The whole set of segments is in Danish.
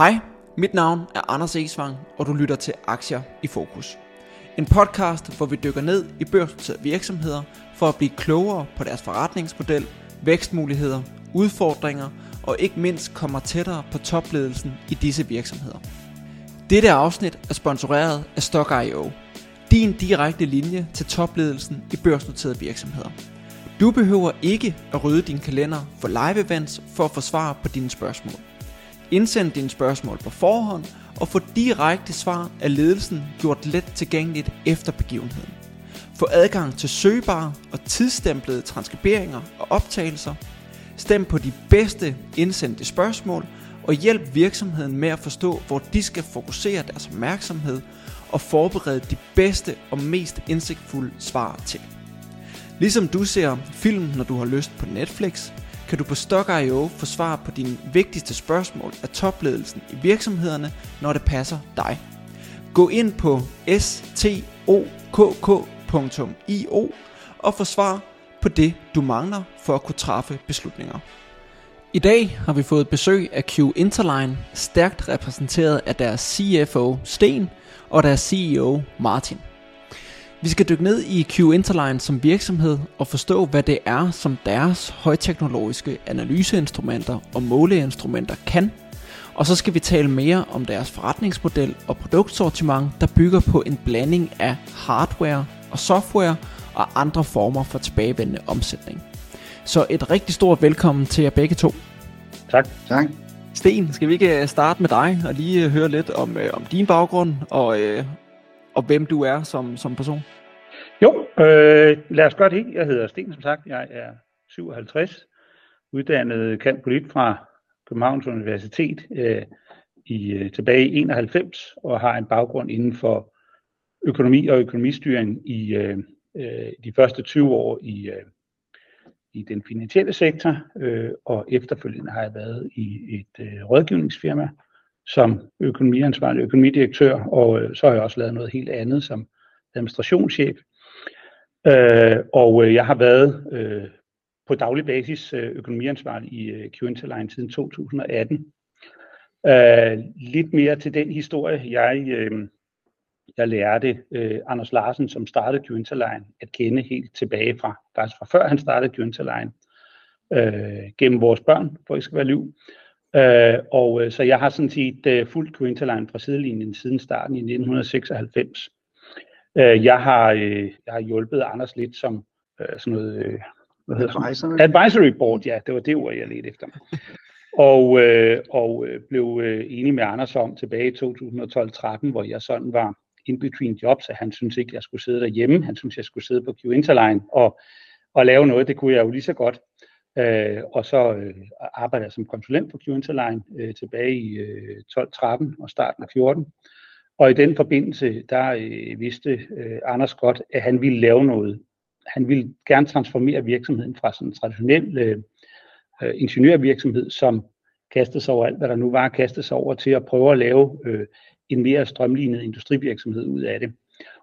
Hej, mit navn er Anders Esvang, og du lytter til Aktier i Fokus. En podcast, hvor vi dykker ned i børsnoterede virksomheder for at blive klogere på deres forretningsmodel, vækstmuligheder, udfordringer og ikke mindst kommer tættere på topledelsen i disse virksomheder. Dette afsnit er sponsoreret af Stock.io, din direkte linje til topledelsen i børsnoterede virksomheder. Du behøver ikke at rydde din kalender for live events for at få svar på dine spørgsmål. Indsend dine spørgsmål på forhånd og få direkte svar af ledelsen gjort let tilgængeligt efter begivenheden. Få adgang til søgbare og tidsstemplede transkriberinger og optagelser. Stem på de bedste indsendte spørgsmål og hjælp virksomheden med at forstå, hvor de skal fokusere deres opmærksomhed og forberede de bedste og mest indsigtfulde svar til. Ligesom du ser film, når du har lyst på Netflix, kan du på Stock.io få svar på dine vigtigste spørgsmål af topledelsen i virksomhederne, når det passer dig. Gå ind på stokk.io og få svar på det, du mangler for at kunne træffe beslutninger. I dag har vi fået besøg af Q Interline, stærkt repræsenteret af deres CFO Sten og deres CEO Martin. Vi skal dykke ned i Q Interline som virksomhed og forstå, hvad det er, som deres højteknologiske analyseinstrumenter og måleinstrumenter kan. Og så skal vi tale mere om deres forretningsmodel og produktsortiment, der bygger på en blanding af hardware og software og andre former for tilbagevendende omsætning. Så et rigtig stort velkommen til jer begge to. Tak. Tak. Sten, skal vi ikke øh, starte med dig og lige øh, høre lidt om, øh, om din baggrund og, og hvem du er som, som person? Jo, øh, lad os gøre det. Jeg hedder Sten, som sagt. Jeg er 57, uddannet kandpolit fra Københavns Universitet øh, i, øh, tilbage i 91, og har en baggrund inden for økonomi og økonomistyring i øh, øh de første 20 år i, øh, i den finansielle sektor, øh, og efterfølgende har jeg været i et øh, rådgivningsfirma, som økonomiansvarlig økonomidirektør, og øh, så har jeg også lavet noget helt andet som administrationschef. Øh, og øh, jeg har været øh, på daglig basis øh, økonomiansvarlig i øh, Q-Interline siden 2018. Øh, lidt mere til den historie. Jeg, øh, jeg lærte øh, Anders Larsen, som startede Q-Interline, at kende helt tilbage fra, faktisk fra før han startede Q-Interline, øh, gennem vores børn, for I skal være liv. Øh, og øh, så jeg har sådan set øh, fulgt Q-Interline fra sidelinjen siden starten i 1996. Øh, jeg, har, øh, jeg har hjulpet Anders lidt som øh, sådan noget... Øh, hvad hedder advisory. advisory board, ja, det var det ord, jeg ledte efter. og øh, og øh, blev øh, enig med Anders om tilbage i 2012-13, hvor jeg sådan var in between jobs, at han synes ikke, jeg skulle sidde derhjemme. Han synes, jeg skulle sidde på Q Interline og, og lave noget. Det kunne jeg jo lige så godt. Øh, og så øh, arbejdede jeg som konsulent på Q Interline øh, tilbage i øh, 12-13 og starten af 14. Og i den forbindelse, der øh, vidste øh, Anders godt, at han ville lave noget. Han ville gerne transformere virksomheden fra sådan en traditionel øh, øh, ingeniørvirksomhed, som kastede sig over alt, hvad der nu var at kaste sig over, til at prøve at lave øh, en mere strømlignet industrivirksomhed ud af det.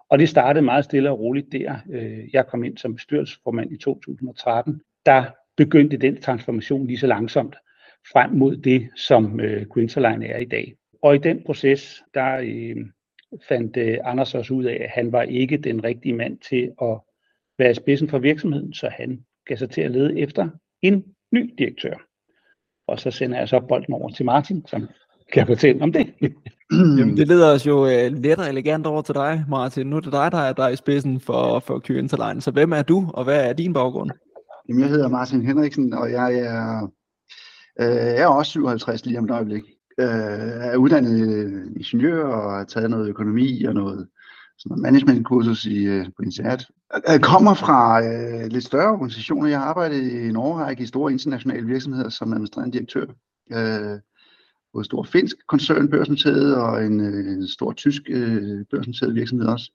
Og det startede meget stille og roligt der. Øh, jeg kom ind som bestyrelsesformand i 2013. Der begyndte den transformation lige så langsomt frem mod det, som øh, Quinterline er i dag. Og i den proces, der øh, fandt øh, Anders også ud af, at han var ikke den rigtige mand til at være i spidsen for virksomheden, så han gav sig til at lede efter en ny direktør. Og så sender jeg så bolden over til Martin, som kan fortælle om det. Jamen, det leder os jo øh, let og elegant over til dig, Martin. Nu er det dig, der er, der er i spidsen for, for Q Interline. Så hvem er du, og hvad er din baggrund? Jamen, jeg hedder Martin Henriksen, og jeg er, øh, jeg er også 57 lige om et øjeblik øh, er uddannet øh, ingeniør og har taget noget økonomi og noget, sådan noget managementkursus i, øh, på INSEAD. Jeg øh, kommer fra øh, lidt større organisationer. Jeg har arbejdet i en årrække i store internationale virksomheder som administrerende direktør. Øh, både stor finsk koncern børsnoteret og en, en stor tysk øh, børsnoteret virksomhed også.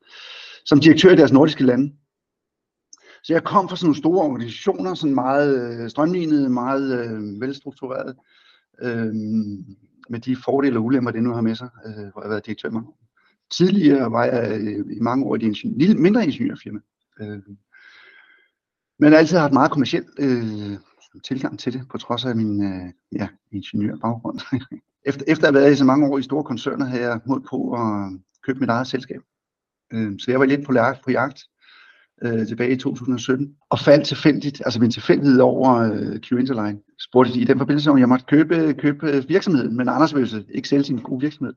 Som direktør i deres nordiske lande. Så jeg kom fra sådan nogle store organisationer, sådan meget øh, strømlignede, meget øh, velstruktureret. Øh, med de fordele og ulemper, det nu har med sig, øh, hvor jeg har været direktør mange år. Tidligere var jeg øh, i mange år i et lille, mindre ingeniørfirma. Øh, men jeg har altid haft meget kommersiel øh, tilgang til det, på trods af min øh, ja, ingeniørbaggrund. efter, efter at have været i så mange år i store koncerner, havde jeg mod på at købe mit eget selskab. Øh, så jeg var lidt på, på jagt øh, tilbage i 2017, og faldt tilfældigt, altså min tilfældighed over øh, Q Interline, spurgte i den forbindelse, om jeg måtte købe, købe virksomheden, men Anders ville ikke sælge sin gode virksomhed.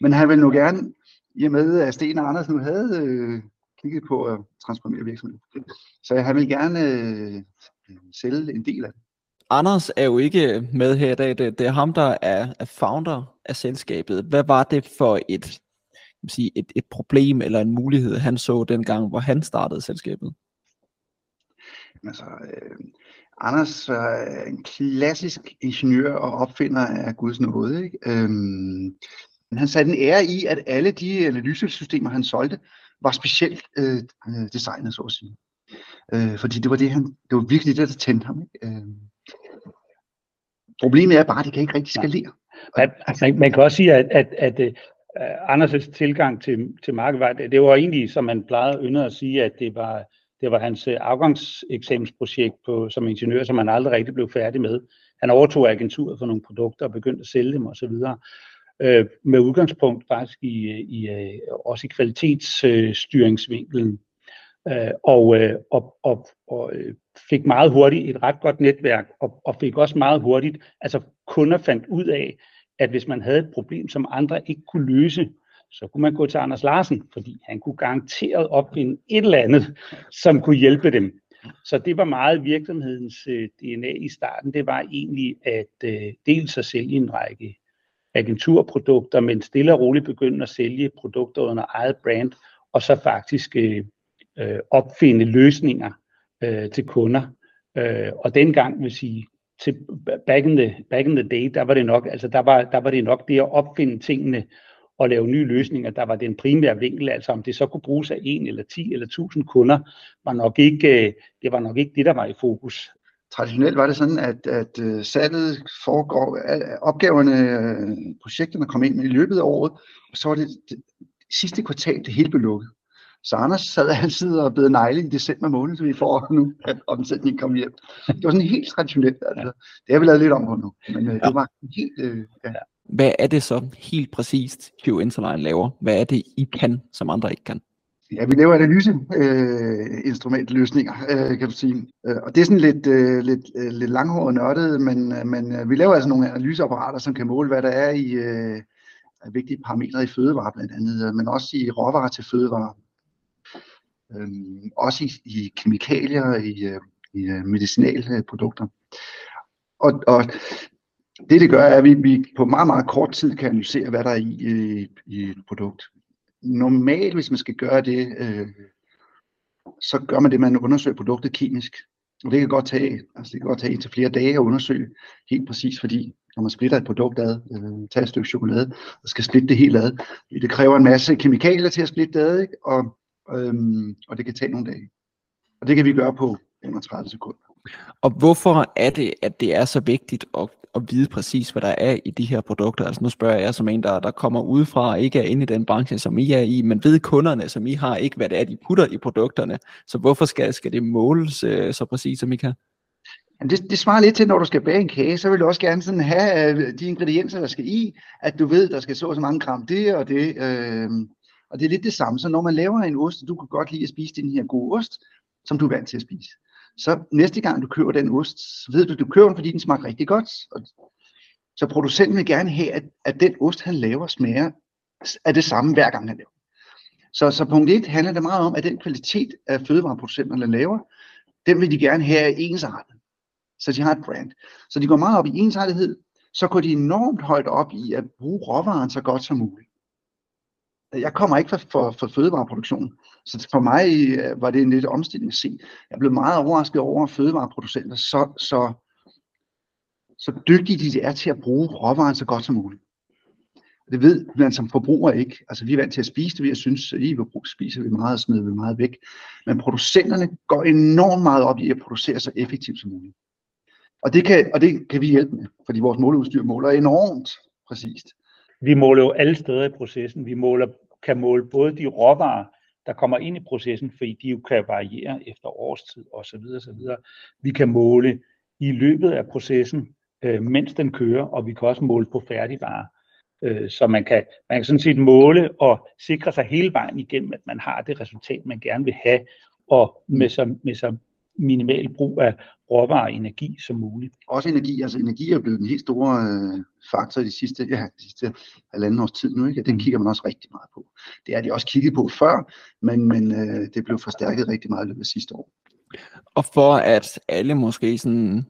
Men han ville nu gerne, i og med at Sten og Anders nu havde øh, kigget på at transformere virksomheden, så han ville gerne øh, sælge en del af det. Anders er jo ikke med her i dag. Det, det er ham, der er, er founder af selskabet. Hvad var det for et, sige, et, et problem eller en mulighed, han så dengang, hvor han startede selskabet? Altså, øh, Anders er en klassisk ingeniør og opfinder af Guds nåde. Ikke? Øhm, han satte en ære i, at alle de analysesystemer, han solgte, var specielt øh, designet, så at sige. Øh, fordi det var, det, han, det var virkelig det, der tændte ham. Ikke? Øh, Problemet er bare, at det kan ikke rigtig skalere. Man, man, man kan også sige, at, at, at uh, Øh, Anders' tilgang til, til markedet, var, det, det var egentlig, som man plejede ynde at sige, at det var, det var hans øh, afgangseksamensprojekt på, som ingeniør, som han aldrig rigtig blev færdig med. Han overtog agenturet for nogle produkter og begyndte at sælge dem osv. Øh, med udgangspunkt faktisk i, i, øh, også i kvalitetsstyringsvinkelen. Øh, og, og, og, og fik meget hurtigt et ret godt netværk, og, og fik også meget hurtigt, altså kunder fandt ud af, at hvis man havde et problem, som andre ikke kunne løse, så kunne man gå til Anders Larsen, fordi han kunne garanteret opfinde et eller andet, som kunne hjælpe dem. Så det var meget virksomhedens øh, DNA i starten. Det var egentlig at øh, dels at sælge en række agenturprodukter, men stille og roligt begynde at sælge produkter under eget brand, og så faktisk øh, øh, opfinde løsninger øh, til kunder. Øh, og dengang vil sige, til back in, the, back in the day, der var det nok, altså der var, der var det nok det at opfinde tingene og lave nye løsninger, der var den primære vinkel, altså om det så kunne bruges af en eller 10 eller 1000 kunder, var nok ikke, øh, det var nok ikke det, der var i fokus. Traditionelt var det sådan, at, at øh, salget foregår, øh, opgaverne, projekterne kom ind i løbet af året, og så var det, det sidste kvartal, det hele blev lukket. Så Anders sad altid og blev negle i december måned, så vi får nu, at omsætningen kom hjem. Det var sådan helt traditionelt. Altså. Det har vi lavet lidt om på nu, men øh, ja. det var helt... Øh, ja. Hvad er det så helt præcist, Q Interline laver? Hvad er det, I kan, som andre ikke kan? Ja, vi laver analyseinstrumentløsninger, øh, øh, kan du sige. Øh, og det er sådan lidt, øh, lidt, øh, lidt langhåret nørdet, men, øh, men øh, vi laver altså nogle analyseapparater, som kan måle, hvad der er i øh, vigtige parametre i fødevarer blandt andet, men også i råvarer til fødevarer øhm, også i, i kemikalier, i, øh, i øh, medicinalprodukter. Og, og det, det gør, er, at vi, vi på meget, meget kort tid kan analysere, hvad der er i, i, i et produkt. Normalt, hvis man skal gøre det, øh, så gør man det, man undersøger produktet kemisk. Og det kan godt tage, altså det kan godt tage til flere dage at undersøge helt præcis, fordi når man splitter et produkt ad, øh, tager et stykke chokolade og skal splitte det helt ad, det kræver en masse kemikalier til at splitte det ad, ikke? Og øhm, og det kan tage nogle dage. Og det kan vi gøre på under 30 sekunder. Og hvorfor er det, at det er så vigtigt at, at vide præcis, hvad der er i de her produkter? Altså nu spørger jeg som en, der, der kommer udefra og ikke er inde i den branche, som I er i, men ved kunderne, som I har, ikke hvad det er, de putter i produkterne. Så hvorfor skal, skal det måles øh, så præcis, som I kan? Jamen det, det svarer lidt til, når du skal bage en kage, så vil du også gerne sådan have øh, de ingredienser, der skal i, at du ved, der skal så så mange gram det og det. Øh, og det er lidt det samme. Så når man laver en ost, og du kan godt lide at spise den her gode ost, som du er vant til at spise, så næste gang du køber den ost, så ved du, at du køber den, fordi den smager rigtig godt. Og Så producenten vil gerne have, at, at den ost, han laver, smager af det samme, hver gang han laver. Så, så punkt 1 handler det meget om, at den kvalitet af fødevareproducenterne laver, den vil de gerne have ensartet. Så de har et brand. Så de går meget op i ensartethed, så går de enormt højt op i at bruge råvaren så godt som muligt jeg kommer ikke fra, fra, fra fødevareproduktion, så for mig øh, var det en lidt omstilling at se. Jeg blev meget overrasket over fødevareproducenter, så, så, så dygtige de er til at bruge råvaren så godt som muligt. Det ved man som forbruger ikke. Altså vi er vant til at spise det, vi synes, at i forbrug spiser vi meget og smider vi meget væk. Men producenterne går enormt meget op i at producere så effektivt som muligt. Og det kan, og det kan vi hjælpe med, fordi vores måleudstyr måler enormt præcist vi måler jo alle steder i processen. Vi måler, kan måle både de råvarer, der kommer ind i processen, fordi de jo kan variere efter årstid osv. osv. Vi kan måle i løbet af processen øh, mens den kører, og vi kan også måle på færdigvarer. Øh, så man kan, man kan sådan set måle og sikre sig hele vejen igennem, at man har det resultat, man gerne vil have, og med så, med så minimal brug af råvarer og energi som muligt. Også energi, altså energi er blevet en helt stor øh, faktor de sidste, ja, de sidste halvanden års tid nu, ikke? den mm. kigger man også rigtig meget på. Det er de også kigget på før, men, men øh, det blev forstærket rigtig meget i løbet af sidste år. Og for at alle måske sådan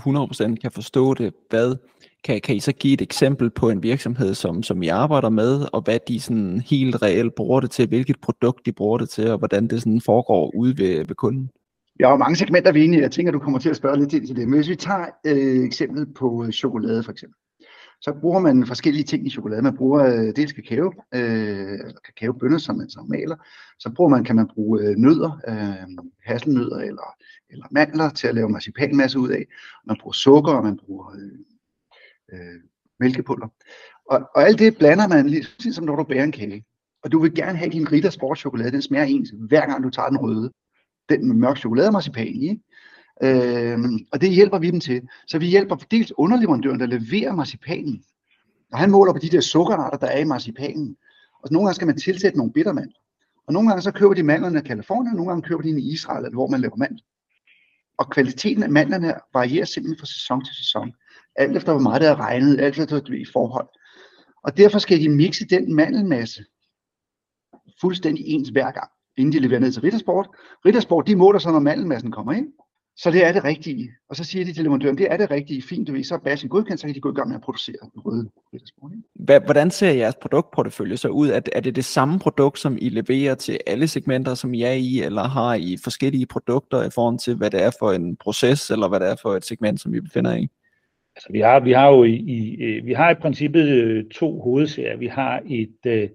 100% kan forstå det, hvad kan, kan I så give et eksempel på en virksomhed, som, som I arbejder med, og hvad de sådan helt reelt bruger det til, hvilket produkt de bruger det til, og hvordan det sådan foregår ude ved, ved kunden? Jeg har jo mange segmenter, vi i. jeg tænker, du kommer til at spørge lidt ind til det. Men hvis vi tager øh, eksempel på øh, chokolade for eksempel, så bruger man forskellige ting i chokolade. Man bruger øh, dels kakao, øh, kakaobønner, som man så maler. Så bruger man, kan man bruge øh, nødder, øh, hasselnødder eller, eller mandler til at lave marcipanmasse ud af. Man bruger sukker, og man bruger øh, øh, mælkepulver. Og, og alt det blander man lige som når du bærer en kage. Og du vil gerne have din Ritter sportschokolade, den smager ens, hver gang du tager den røde. Den med mørk chokolade marcipan i. Ikke? Øhm, og det hjælper vi dem til. Så vi hjælper dels underleverandøren, der leverer marcipanen. Og han måler på de der sukkerarter, der er i marcipanen. Og nogle gange skal man tilsætte nogle bittermandler. Og nogle gange så køber de mandlerne i Kalifornien, og nogle gange køber de i Israel, hvor man laver mandler. Og kvaliteten af mandlerne varierer simpelthen fra sæson til sæson alt efter hvor meget der er regnet, alt efter i forhold. Og derfor skal de mixe den mandelmasse fuldstændig ens hver gang, inden de leverer ned til Rittersport. Rittersport, de måler så, når mandelmassen kommer ind. Så det er det rigtige. Og så siger de til leverandøren, det er det rigtige, fint, du ved, så er basen godkendt, så kan de gå i gang med at producere den røde Rittersport. Hvordan ser jeres produktportefølje så ud? Er det, er det det samme produkt, som I leverer til alle segmenter, som I er i, eller har I forskellige produkter i forhold til, hvad det er for en proces, eller hvad det er for et segment, som I befinder i? Altså, vi har, vi har jo i, i, øh, vi har i princippet øh, to hovedserier. Vi har et, øh,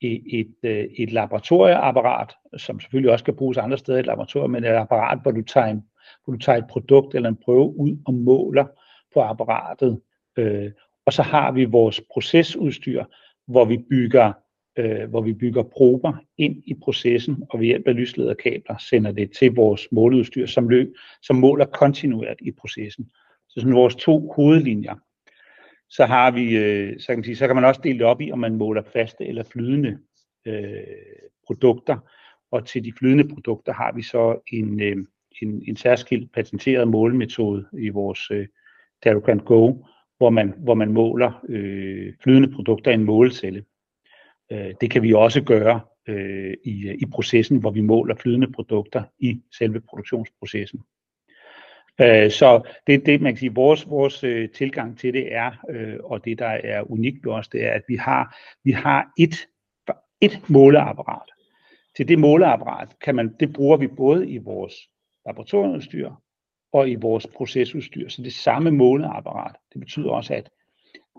et, øh, et, et laboratorieapparat, som selvfølgelig også kan bruges andre steder i et laboratorium, men et apparat, hvor du tager, en, hvor du tager et produkt eller en prøve ud og måler på apparatet. Øh, og så har vi vores procesudstyr, hvor vi bygger øh, hvor vi bygger prober ind i processen, og ved hjælp af lyslederkabler sender det til vores måleudstyr, som, løb, som måler kontinuert i processen. Så sådan vores to hovedlinjer. Så har vi, øh, så kan man sige, så kan man også dele det op i, om man måler faste eller flydende øh, produkter. Og til de flydende produkter har vi så en, øh, en, en særskilt patenteret målemetode i vores øh, Darrowcant Go, hvor man, hvor man måler øh, flydende produkter i en målecelle. Øh, det kan vi også gøre øh, i, i processen, hvor vi måler flydende produkter i selve produktionsprocessen. Øh, så det, det, man kan sige, vores, vores øh, tilgang til det er, øh, og det der er unikt ved os, det er, at vi har, vi har et, et måleapparat. Til det måleapparat kan man, det bruger vi både i vores laboratorieudstyr og i vores procesudstyr. Så det samme måleapparat, det betyder også, at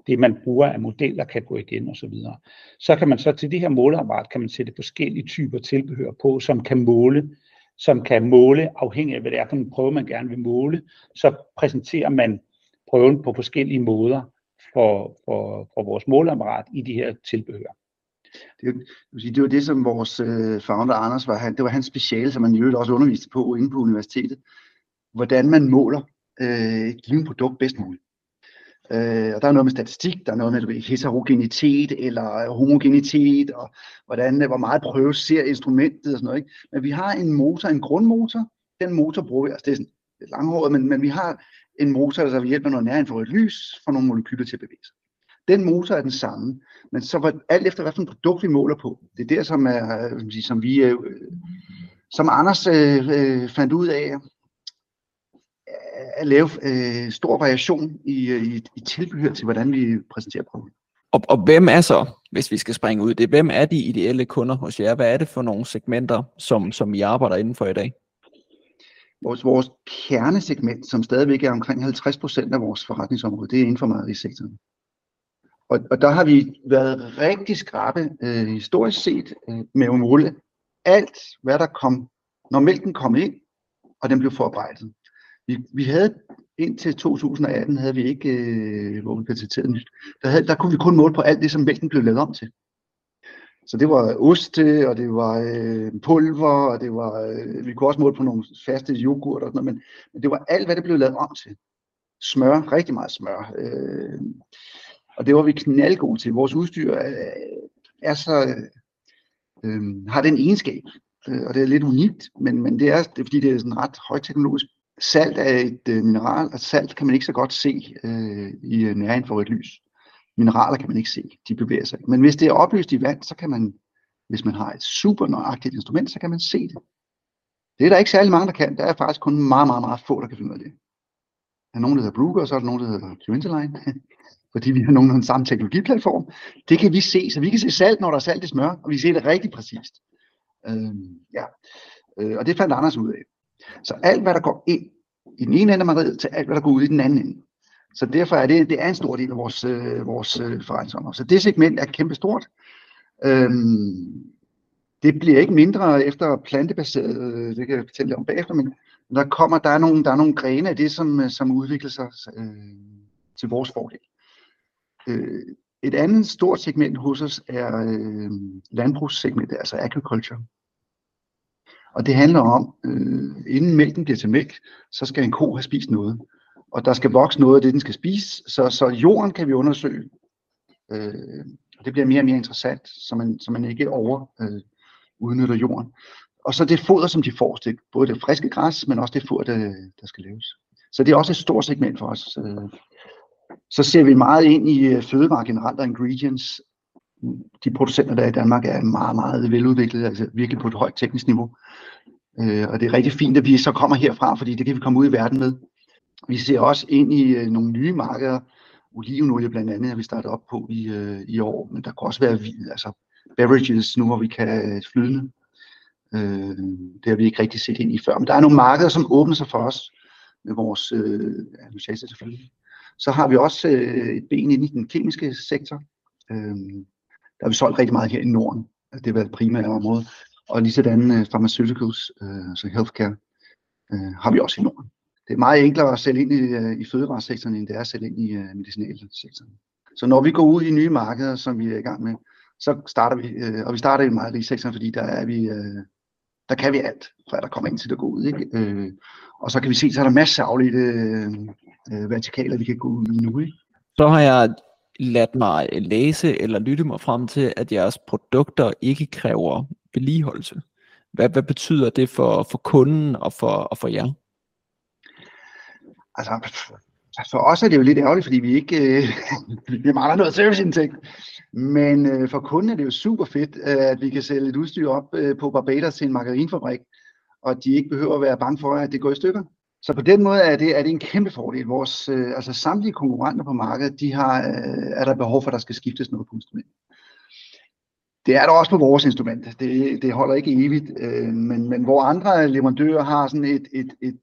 det man bruger af modeller kan gå igen og så videre. Så kan man så til det her måleapparat, kan man sætte forskellige typer tilbehør på, som kan måle som kan måle, afhængig af hvad det er for en prøve, man gerne vil måle, så præsenterer man prøven på forskellige måder for, for, for vores måleapparat i de her tilbehør. Det, det var det, som vores øh, founder Anders var, han, det var hans speciale, som man jo også underviste på inde på universitetet. Hvordan man måler øh, et givet produkt bedst muligt. Øh, og der er noget med statistik, der er noget med heterogenitet eller homogenitet, og hvordan, hvor meget prøve ser instrumentet og sådan noget. Ikke? Men vi har en motor, en grundmotor. Den motor bruger vi, altså det er sådan lidt langhåret, men, men vi har en motor, der ved hjælp af noget nærinfrarødt lys får nogle molekyler til at bevæge sig. Den motor er den samme, men så alt efter hvad for et produkt vi måler på, det er der, som, er, øh, som vi, øh, øh, som Anders øh, øh, fandt ud af, at lave øh, stor variation i, øh, i, i tilbehør til, hvordan vi præsenterer prøven. Og, og hvem er så, hvis vi skal springe ud det, hvem er de ideelle kunder hos jer? Hvad er det for nogle segmenter, som, som I arbejder inden for i dag? Vores, vores kernesegment, som stadigvæk er omkring 50% af vores forretningsområde, det er inden for mejerisektoren. Og, og der har vi været rigtig skrabe øh, historisk set øh, med at måle alt, hvad der kom, når mælken kom ind, og den blev forarbejdet. Vi, vi havde indtil 2018 havde vi ikke, øh, hvor vi patenterede nyt. Der, havde, der kunne vi kun måle på alt det, som mælken blev lavet om til. Så det var oste, og det var øh, pulver, og det var, øh, vi kunne også måle på nogle faste yoghurt og sådan noget, men, men det var alt, hvad det blev lavet om til. smør, rigtig meget smør. Øh, og det var vi knaldgode til. Vores udstyr er, er så, øh, har den egenskab, øh, og det er lidt unikt, men, men det, er, det er fordi, det er sådan ret højteknologisk. Salt er et øh, mineral, og salt kan man ikke så godt se øh, i øh, nærinfrarødt lys. Mineraler kan man ikke se, de bevæger sig ikke. Men hvis det er opløst i vand, så kan man, hvis man har et super nøjagtigt instrument, så kan man se det. Det er der ikke særlig mange, der kan. Der er faktisk kun meget, meget, meget få, der kan finde ud af det. Der er nogen, der hedder Bruker, og så er der nogen, der hedder Quintaline. fordi vi har nogenlunde samme teknologiplatform. Det kan vi se, så vi kan se salt, når der er salt i smør, og vi ser det rigtig præcist. Øh, ja. øh, og det fandt Anders ud af. Så alt, hvad der går ind i den ene ende af mariet, til alt, hvad der går ud i den anden ende. Så derfor er det, det er en stor del af vores, øh, vores øh, forretningsområde. Så det segment er kæmpestort. Øhm, det bliver ikke mindre efter plantebaseret, øh, det kan jeg fortælle om bagefter, men der kommer, der er nogle, der er nogle grene af det, som, øh, som udvikler sig øh, til vores fordel. Øh, et andet stort segment hos os er øh, landbrugssegmentet, altså agriculture. Og det handler om, øh, inden mælken bliver til mælk, så skal en ko have spist noget. Og der skal vokse noget af det, den skal spise. Så, så jorden kan vi undersøge. Øh, og det bliver mere og mere interessant, så man, så man ikke over øh, udnytter jorden. Og så det foder, som de får, det både det friske græs, men også det foder, der, der skal laves. Så det er også et stort segment for os. Øh, så ser vi meget ind i øh, fødevarer fødevare generelt og ingredients. De producenter, der er i Danmark, er meget, meget veludviklede, altså virkelig på et højt teknisk niveau. Øh, og det er rigtig fint, at vi så kommer herfra, fordi det kan vi komme ud i verden med. Vi ser også ind i øh, nogle nye markeder. Olivenolie blandt andet har vi startet op på i, øh, i år, men der kan også være altså, beverages nu, hvor vi kan øh, flydende. Øh, det har vi ikke rigtig set ind i før. Men der er nogle markeder, som åbner sig for os med vores øh, nu selvfølgelig, så har vi også øh, et ben ind i den kemiske sektor. Øh, der har vi solgt rigtig meget her i Norden. Altså, det har været det primære område. Og lige sådan øh, pharmaceuticals, øh, så healthcare, øh, har vi også i Norden. Det er meget enklere at sælge ind i, øh, i fødevaresektoren, end det er at sælge ind i øh, medicinalsektoren. Så når vi går ud i nye markeder, som vi er i gang med, så starter vi, øh, og vi starter i mejerisektoren, fordi der er vi, øh, der kan vi alt, fra der kommer ind til at gå ud. Ikke? Øh, og så kan vi se, så er der masser af afledte øh, øh, vertikaler, vi kan gå ud i nu. Ikke? Så har jeg ladt mig læse eller lytte mig frem til, at jeres produkter ikke kræver vedligeholdelse. Hvad, hvad betyder det for, for kunden og for, og for jer? Altså, for os er det jo lidt ærgerligt, fordi vi ikke øh, vi mangler noget serviceindtægt. Men øh, for kunden er det jo super fedt, øh, at vi kan sælge et udstyr op øh, på Barbados til en margarinfabrik, og de ikke behøver at være bange for, at det går i stykker. Så på den måde er det, er det en kæmpe fordel. Vores, øh, altså samtlige konkurrenter på markedet, de har, øh, er der behov for, at der skal skiftes noget på instrumentet. Det er der også på vores instrument. Det, det holder ikke evigt, øh, men, men hvor andre leverandører har sådan et, et, et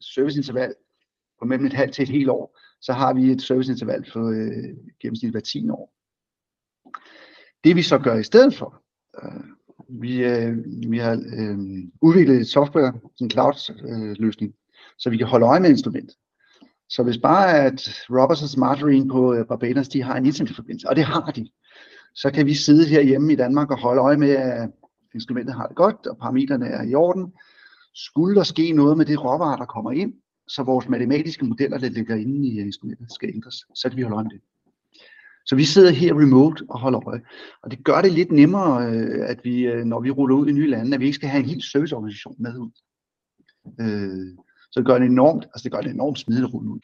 serviceinterval på mellem et halvt til et helt år, så har vi et serviceinterval for øh, gennemsnit hver 10 år. Det vi så gør i stedet for, øh, vi, øh, vi har øh, udviklet et software, en cloud-løsning, øh, så vi kan holde øje med instrumentet. Så hvis bare at Roberts og Smarterine på øh, Barbados, de har en internetforbindelse, og det har de, så kan vi sidde herhjemme i Danmark og holde øje med, at instrumentet har det godt, og parametrene er i orden. Skulle der ske noget med det råvarer, der kommer ind, så vores matematiske modeller, der ligger inde i øh, instrumentet, skal ændres, så kan vi holde øje med det. Så vi sidder her remote og holder øje. Og det gør det lidt nemmere, øh, at vi, øh, når vi ruller ud i nye lande, at vi ikke skal have en helt serviceorganisation med ud. Øh, så det gør det enormt, altså det gør det enormt smidigt at rulle ud.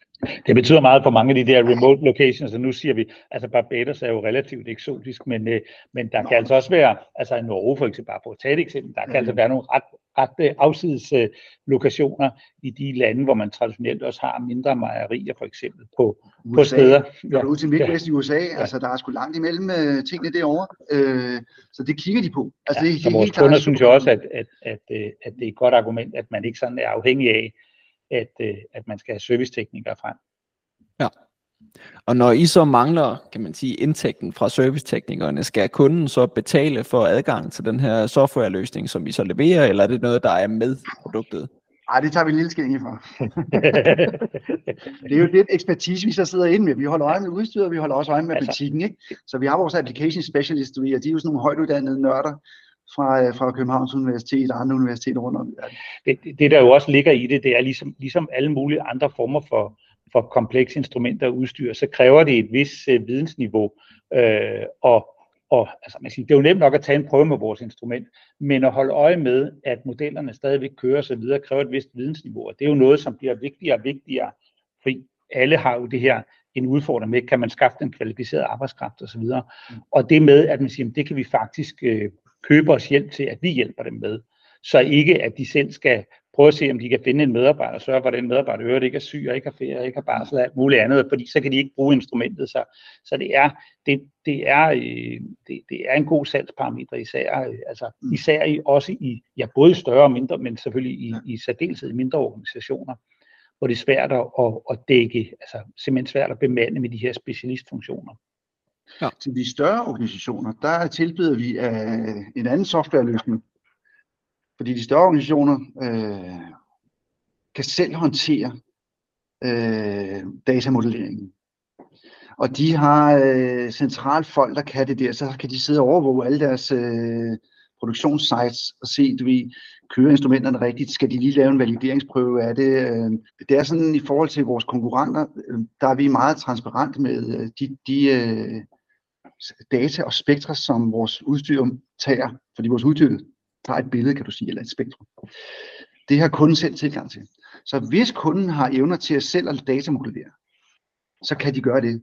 Det betyder meget for mange af de der remote locations, så nu siger vi, altså Barbados er jo relativt eksotisk, men, øh, men der Nå. kan altså også være, altså i Norge for eksempel, bare for at tage et eksempel, der kan mm. altså være nogle ret, ret øh, afsides øh, lokationer i de lande, hvor man traditionelt også har mindre mejerier for eksempel på, USA, på steder. Ja, ud til Midtvest ja. i USA, ja. altså der er sgu langt imellem tingene derovre, øh, så det kigger de på. Altså, ja, det, så vores kunder synes jo også, at, at, at, at det er et godt argument, at man ikke sådan er afhængig af, at, øh, at man skal have serviceteknikere frem. Ja. Og når I så mangler, kan man sige, indtægten fra serviceteknikerne, skal kunden så betale for adgang til den her softwareløsning, som I så leverer, eller er det noget, der er med produktet? Nej, det tager vi en lille skilling for. det er jo lidt ekspertise, vi så sidder inde med. Vi holder øje med udstyret, og vi holder også øje med altså, butikken. Ikke? Så vi har vores application specialist, og de er jo sådan nogle højtuddannede nørder, fra, øh, fra Københavns Universitet og andre universiteter rundt om det, det, det, der jo også ligger i det, det er ligesom, ligesom alle mulige andre former for, for komplekse instrumenter og udstyr, så kræver det et vis øh, vidensniveau. Øh, og og altså, man siger, det er jo nemt nok at tage en prøve med vores instrument, men at holde øje med, at modellerne stadigvæk kører osv., kræver et vist vidensniveau. Og det er jo noget, som bliver vigtigere og vigtigere, fordi alle har jo det her en udfordring med, kan man skaffe den kvalificerede arbejdskraft osv. Og, mm. og det med, at man siger, det kan vi faktisk øh, købe os hjælp til, at vi hjælper dem med. Så ikke, at de selv skal prøve at se, om de kan finde en medarbejder, og sørge for, at den medarbejder øvrigt ikke er syg, og ikke har ferie, ikke har barsel og alt muligt andet, fordi så kan de ikke bruge instrumentet. Så, så det, er, det, det, er, øh, det, det er en god salgsparameter, især, øh, altså, mm. især i, også i, ja, både større og mindre, men selvfølgelig i, i særdeleshed i mindre organisationer, hvor det er svært at, at dække, altså simpelthen svært at bemande med de her specialistfunktioner. Ja. Til de større organisationer, der tilbyder vi uh, en anden softwareløsning, fordi de større organisationer øh, kan selv håndtere øh, datamodelleringen. Og de har øh, centralt folk, der kan det der, så kan de sidde og overvåge alle deres øh, produktionssites og se, du ved, kører instrumenterne rigtigt, skal de lige lave en valideringsprøve af det. Øh, det er sådan, i forhold til vores konkurrenter, øh, der er vi meget transparent med de, de data og spektre, som vores udstyr tager, fordi vores udstyr tager et billede, kan du sige, eller et spektrum. Det har kunden selv tilgang til. Så hvis kunden har evner til at selv at datamodellere, så kan de gøre det.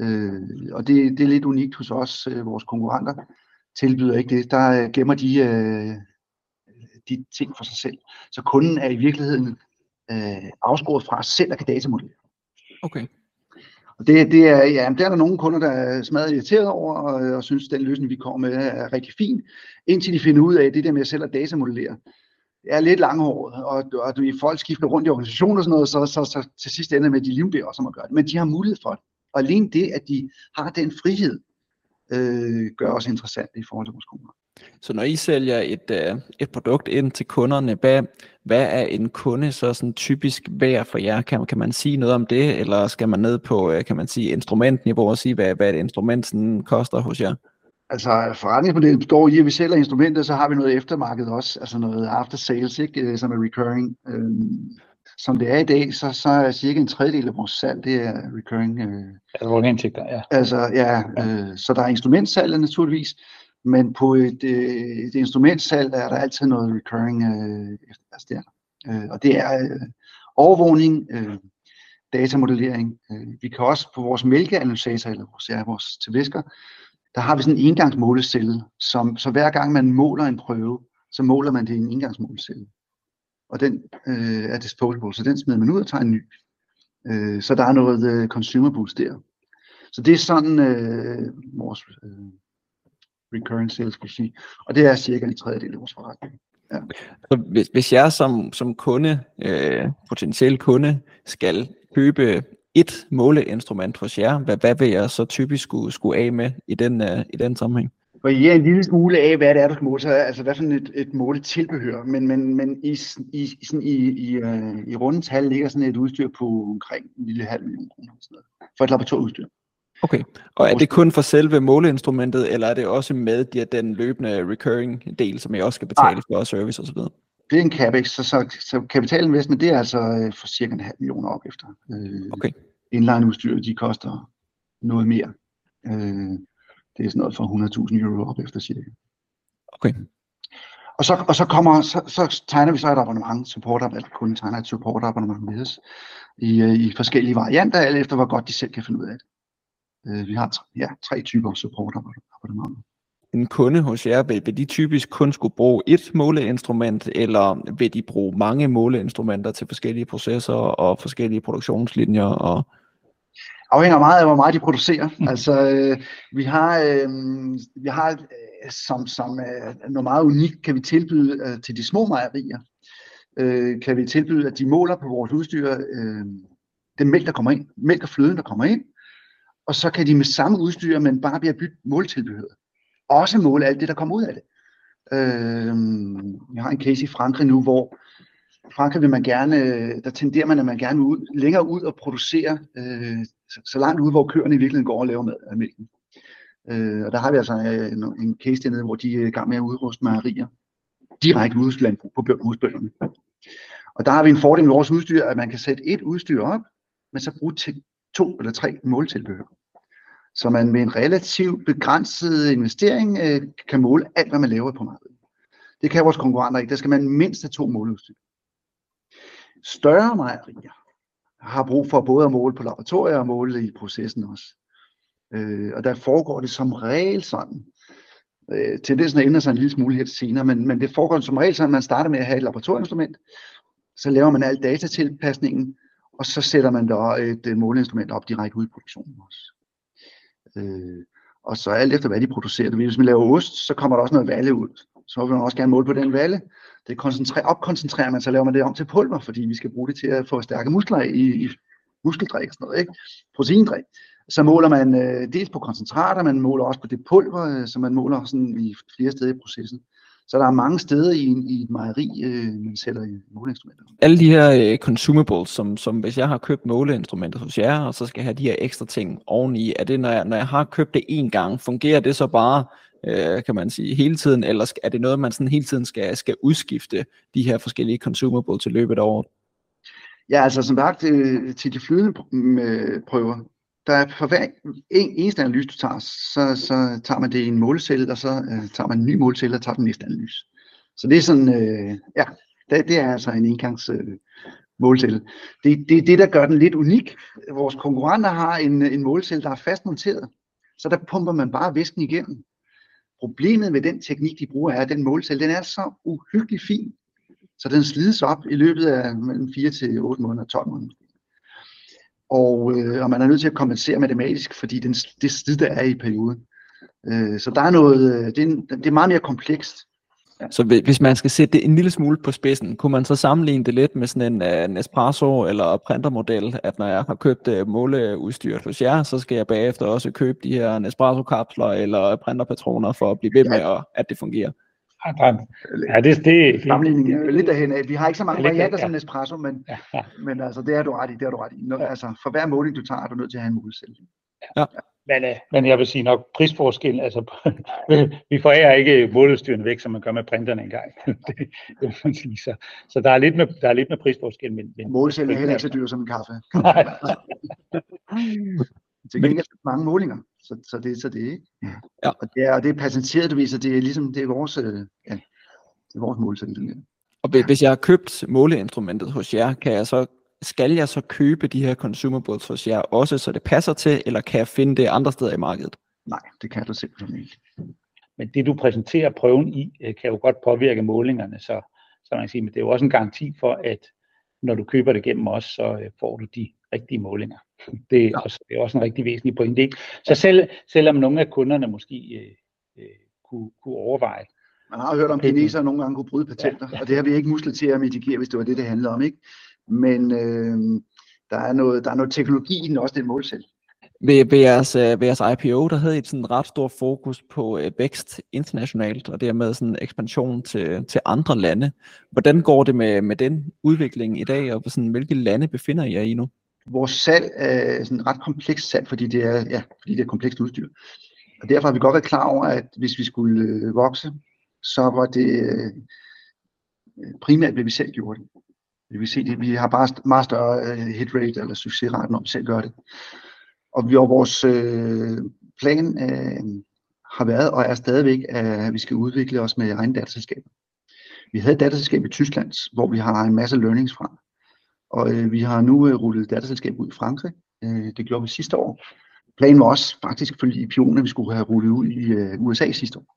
Øh, og det, det er lidt unikt hos os, øh, vores konkurrenter tilbyder ikke det. Der øh, gemmer de, øh, de ting for sig selv. Så kunden er i virkeligheden øh, afskåret fra selv at kan datamodellere. Okay. Og det, det er, ja, der er der nogle kunder, der er smadret irriteret over, og, og synes, at den løsning, vi kommer med, er rigtig fin, indtil de finder ud af, at det der med at selv at datamodellere, det er lidt langhåret, og, og du, folk skifter rundt i organisationer og sådan noget, så, så, så til sidst ender med, at de livnbeder også om at gøre det. Men de har mulighed for det. Og alene det, at de har den frihed, øh, gør også interessant i forhold til vores kunder. Så når I sælger et, øh, et produkt ind til kunderne, hvad, hvad er en kunde så sådan typisk værd for jer? Kan, kan man sige noget om det, eller skal man ned på, øh, kan man sige, instrumentniveau og sige, hvad, hvad et instrument sådan koster hos jer? Altså forretningsmodellen består i, at vi sælger instrumenter, så har vi noget eftermarked også, altså noget after sales, ikke, øh, som er recurring. Øhm, som det er i dag, så, så er cirka en tredjedel af vores salg, det er recurring. Øh, altså vores indtægter, ja. Altså, ja, øh, så der er instrumentsalget naturligvis, men på et, øh, et instrumentsalg er der altid noget recurring øh, altså der. Øh, og det er øh, overvågning, øh, datamodellering. Øh, vi kan også på vores mælkeanalysator, eller vores, ja, vores tilvæsker, der har vi sådan en engangsmålecelle, som, så hver gang man måler en prøve, så måler man det i en engangsmålecelle. Og den øh, er disposable, så den smider man ud og tager en ny. Øh, så der er noget øh, consumables der. Så det er sådan øh, vores øh, recurring sales, sige. Og det er cirka en tredjedel af vores forretning. Ja. Så hvis, hvis jeg som, som kunde, øh, potentiel kunde, skal købe et måleinstrument hos jer, hvad, hvad vil jeg så typisk skulle, skulle af med i den, uh, i den sammenhæng? varierer en lille smule af, hvad det er, du skal måle, så, altså hvad for et, et måletilbehør, men, men, men i, i, sådan i, i, uh, i rundetal ligger sådan et udstyr på omkring en lille halv million kroner for et laboratorieudstyr. Okay, og er det kun for selve måleinstrumentet, eller er det også med de, den løbende recurring del, som jeg også skal betale for service osv.? Det er en capex, så, så, så kapitalinvestment, det er altså øh, for cirka en halv million op efter. Øh, okay. Inline-udstyr, de koster noget mere. Øh, det er sådan noget for 100.000 euro op efter cirka. Okay. Og så, og så, kommer, så, så tegner vi så et abonnement, support eller kunden tegner et support abonnement med os i, øh, i forskellige varianter, alt efter hvor godt de selv kan finde ud af det. Øh, vi har ja, tre typer support abonnementer. En kunde hos jer, vil, vil de typisk kun skulle bruge et måleinstrument, eller vil de bruge mange måleinstrumenter til forskellige processer og forskellige produktionslinjer og afhænger meget af, hvor meget de producerer. Mm. Altså, øh, vi har, øh, vi har øh, som, som øh, noget meget unikt, kan vi tilbyde øh, til de små mejerier, øh, kan vi tilbyde, at de måler på vores udstyr øh, den mælk, der kommer ind, mælk og fløden, der kommer ind, og så kan de med samme udstyr, men bare bliver bytte måltilbehøret, også måle alt det, der kommer ud af det. Øh, jeg har en case i Frankrig nu, hvor Frankrig vil man gerne, øh, der tenderer man, at man gerne vil ud, længere ud og producere øh, så, så langt ud, hvor køerne i virkeligheden går og laver med af mælken. Øh, og der har vi altså øh, en, en case dernede, hvor de er i gang med at udruste mejerier direkte udlandbrug på husbønderne. Og der har vi en fordel med vores udstyr, at man kan sætte et udstyr op, men så bruge til to eller tre måltilbehør. Så man med en relativt begrænset investering øh, kan måle alt, hvad man laver på markedet. Det kan vores konkurrenter ikke. Der skal man mindst have to måleudstyr. Større mejerier har brug for både at måle på laboratorier og måle i processen også. Øh, og der foregår det som regel sådan. Øh, tendensen ændrer sig en lille smule her senere, men, men det foregår som regel sådan, at man starter med at have et laboratorieinstrument, så laver man al datatilpasningen, og så sætter man der øh, et, et måleinstrument op direkte ud i produktionen også. Øh, og så alt efter hvad de producerer. Hvis man laver ost, så kommer der også noget valle ud. Så vil man også gerne måle på den valle. Det koncentrerer, opkoncentrerer man, så laver man det om til pulver, fordi vi skal bruge det til at få stærke muskler i, i muskeldrik og sådan noget, ikke? proteindrik. Så måler man øh, dels på koncentrater, man måler også på det pulver, øh, som man måler sådan i flere steder i processen. Så der er mange steder i, i et mejeri, øh, man sætter i måleinstrumenter. Alle de her øh, consumables, som, som hvis jeg har købt måleinstrumenter hos jer, og så skal have de her ekstra ting oveni, er det, når jeg, når jeg har købt det en gang, fungerer det så bare, øh, kan man sige, hele tiden, eller er det noget, man sådan hele tiden skal, skal udskifte de her forskellige consumables til løbet af året? Ja, altså som sagt, øh, til de flydende prøver, der er for hver en, eneste analyse, du tager, så, så tager man det i en målcelle, og så øh, tager man en ny målcelle og tager den næste analyse. Så det er sådan, øh, ja, det, det er altså en engangs øh, målcelle. Det, det er det, der gør den lidt unik. Vores konkurrenter har en, en målcelle, der er fastmonteret, så der pumper man bare væsken igennem. Problemet med den teknik, de bruger, er, at den målcelle, den er så uhyggelig fin, så den slides op i løbet af mellem 4 til 8 måneder, 12 måneder og, øh, og man er nødt til at kompensere matematisk, fordi den, det slid, der er i perioden. Øh, så der er noget, øh, det, er det er meget mere komplekst. Ja. Så hvis man skal sætte det en lille smule på spidsen, kunne man så sammenligne det lidt med sådan en, uh, Nespresso eller printermodel, at når jeg har købt uh, måleudstyr hos jer, så skal jeg bagefter også købe de her Nespresso-kapsler eller printerpatroner for at blive ved med, at, at det fungerer. Ja, det, det, Sammenligningen er lidt derhen af. Vi har ikke så mange varianter ja. som Nespresso, men, ja, ja. men altså, det er du ret i. Det er du ret i. Når, altså, for hver måling, du tager, er du nødt til at have en målsætning. Ja. ja. Men, øh, men jeg vil sige nok prisforskellen, altså vi forærer ikke målestyrene væk, som man gør med printerne engang. det, det man sige. Så, så der, er lidt med, der er lidt med prisforskel. Men, men Målcellen er heller ikke så dyr som en kaffe. Nej. Til gengæld mange målinger, så, så det så det ikke. Ja. Og det er, og det er patenteret, du viser, det er ligesom, det er vores, øh, ja, det er vores målsætning. Og hvis jeg har købt måleinstrumentet hos jer, kan jeg så, skal jeg så købe de her consumables hos jer også, så det passer til, eller kan jeg finde det andre steder i markedet? Nej, det kan du simpelthen ikke. Men det du præsenterer prøven i, øh, kan jo godt påvirke målingerne, så, så man kan sige, men det er jo også en garanti for, at når du køber det gennem os, så øh, får du de rigtige målinger. Det er, også, det er også en rigtig væsentlig pointe. Så selv, selvom nogle af kunderne måske øh, øh, kunne, kunne overveje, man har hørt om, at kinesere nogle gange kunne bryde patenter, ja, ja. og det har vi ikke muskler til at mitigere, hvis det var det, det handlede om. ikke. Men øh, der, er noget, der er noget teknologi i den, også den målsæt. Ved, ved, jeres, øh, ved jeres IPO, der havde I sådan ret stor fokus på øh, vækst internationalt, og dermed sådan ekspansion til, til andre lande. Hvordan går det med, med den udvikling i dag, og sådan, hvilke lande befinder I jer i nu? Vores salg er sådan ret komplekst salg, fordi det er, ja, fordi det er komplekst udstyr. Og derfor har vi godt været klar over, at hvis vi skulle øh, vokse, så var det øh, primært, hvad vi selv gjorde det. Vi, vil se det. vi har bare meget større øh, hit rate eller succesrate, når vi selv gør det. Og vi, og vores øh, plan øh, har været og er stadigvæk, at vi skal udvikle os med egne datterselskaber. Vi havde et datterselskab i Tyskland, hvor vi har en masse learnings fra. Og øh, vi har nu øh, rullet dataselskab ud i Frankrig. Øh, det gjorde vi sidste år. Planen var også faktisk følge i vi skulle have rullet ud i øh, USA sidste år.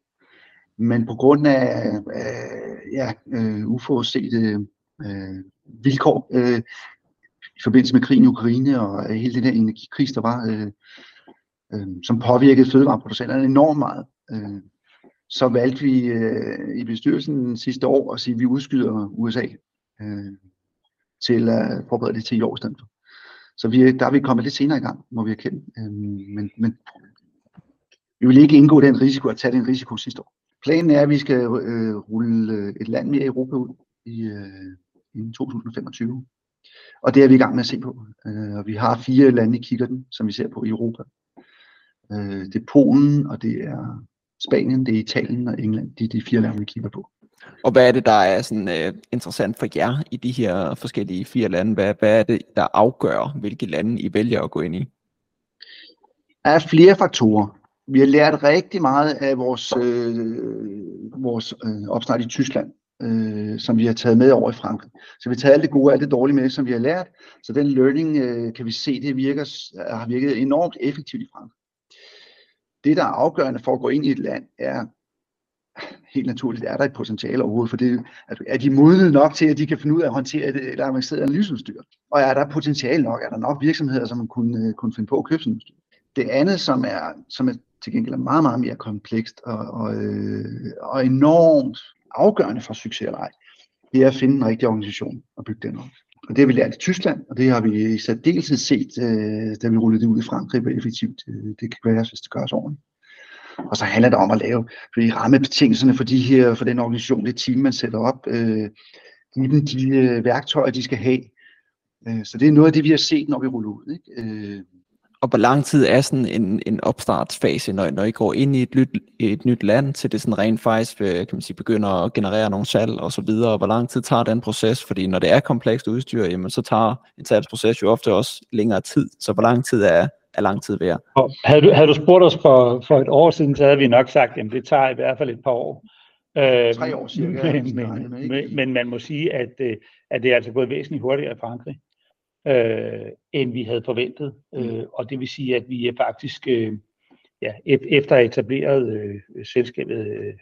Men på grund af øh, ja, øh, uforudsete øh, vilkår øh, i forbindelse med krigen i Ukraine og øh, hele den der energikris, der var, øh, øh, som påvirkede fødevareproducenterne enormt meget, øh, så valgte vi øh, i bestyrelsen sidste år at sige, at vi udskyder USA. Øh, til at forberede det til i år i stedet for. Så vi, der er vi kommet lidt senere i gang, må vi erkende. Øhm, men, men vi vil ikke indgå den risiko at tage den risiko sidste år. Planen er, at vi skal øh, rulle øh, et land mere i Europa ud i, øh, i 2025. Og det er vi i gang med at se på. Øh, og vi har fire lande i kikkerten, som vi ser på i Europa. Øh, det er Polen, og det er Spanien, det er Italien og England. Det er de fire lande, vi kigger på. Og hvad er det, der er sådan, uh, interessant for jer i de her forskellige fire lande? Hvad, hvad er det, der afgør, hvilke lande I vælger at gå ind i? Der er flere faktorer. Vi har lært rigtig meget af vores, øh, vores øh, opstart i Tyskland, øh, som vi har taget med over i Frankrig. Så vi har taget alt det gode og alt det dårlige med, som vi har lært. Så den learning øh, kan vi se, det virker, har virket enormt effektivt i Frankrig. Det, der er afgørende for at gå ind i et land, er helt naturligt, er der et potentiale overhovedet for det? Er de modne nok til, at de kan finde ud af at håndtere et, et avanceret analyseudstyr? Og er der potentiale nok? Er der nok virksomheder, som man kunne, øh, kunne finde på at købe sådan udstyr? Det andet, som er, som er til gengæld er meget, meget mere komplekst og, og, øh, og enormt afgørende for succes eller ej, det er at finde en rigtig organisation og bygge den op. Og det har vi lært i Tyskland, og det har vi i særdeleshed set, øh, da vi rullede det ud i Frankrig, hvor effektivt øh, det kan gøres, hvis det gøres ordentligt. Og så handler det om at lave fordi rammebetingelserne for, de her, for den organisation, det team, man sætter op, øh, give dem de øh, værktøjer, de skal have. Øh, så det er noget af det, vi har set, når vi ruller ud. Ikke? Øh, og hvor lang tid er sådan en, en opstartsfase, når, når I går ind i et nyt, et nyt land, til det sådan rent faktisk øh, kan man sige, begynder at generere nogle salg og så videre, hvor lang tid tager den proces? Fordi når det er komplekst udstyr, jamen, så tager en salgsproces jo ofte også længere tid. Så hvor lang tid er, er lang tid værd? Og havde, du, havde du spurgt os for, for et år siden, så havde vi nok sagt, at det tager i hvert fald et par år. Øh, Tre år cirka. Men, men, men, men man må sige, at, øh, at det er altså gået væsentligt hurtigere i Frankrig øh, end vi havde forventet. Mm. Øh, og det vil sige, at vi er faktisk, øh, ja, efter at etableret øh, selskabet, øh,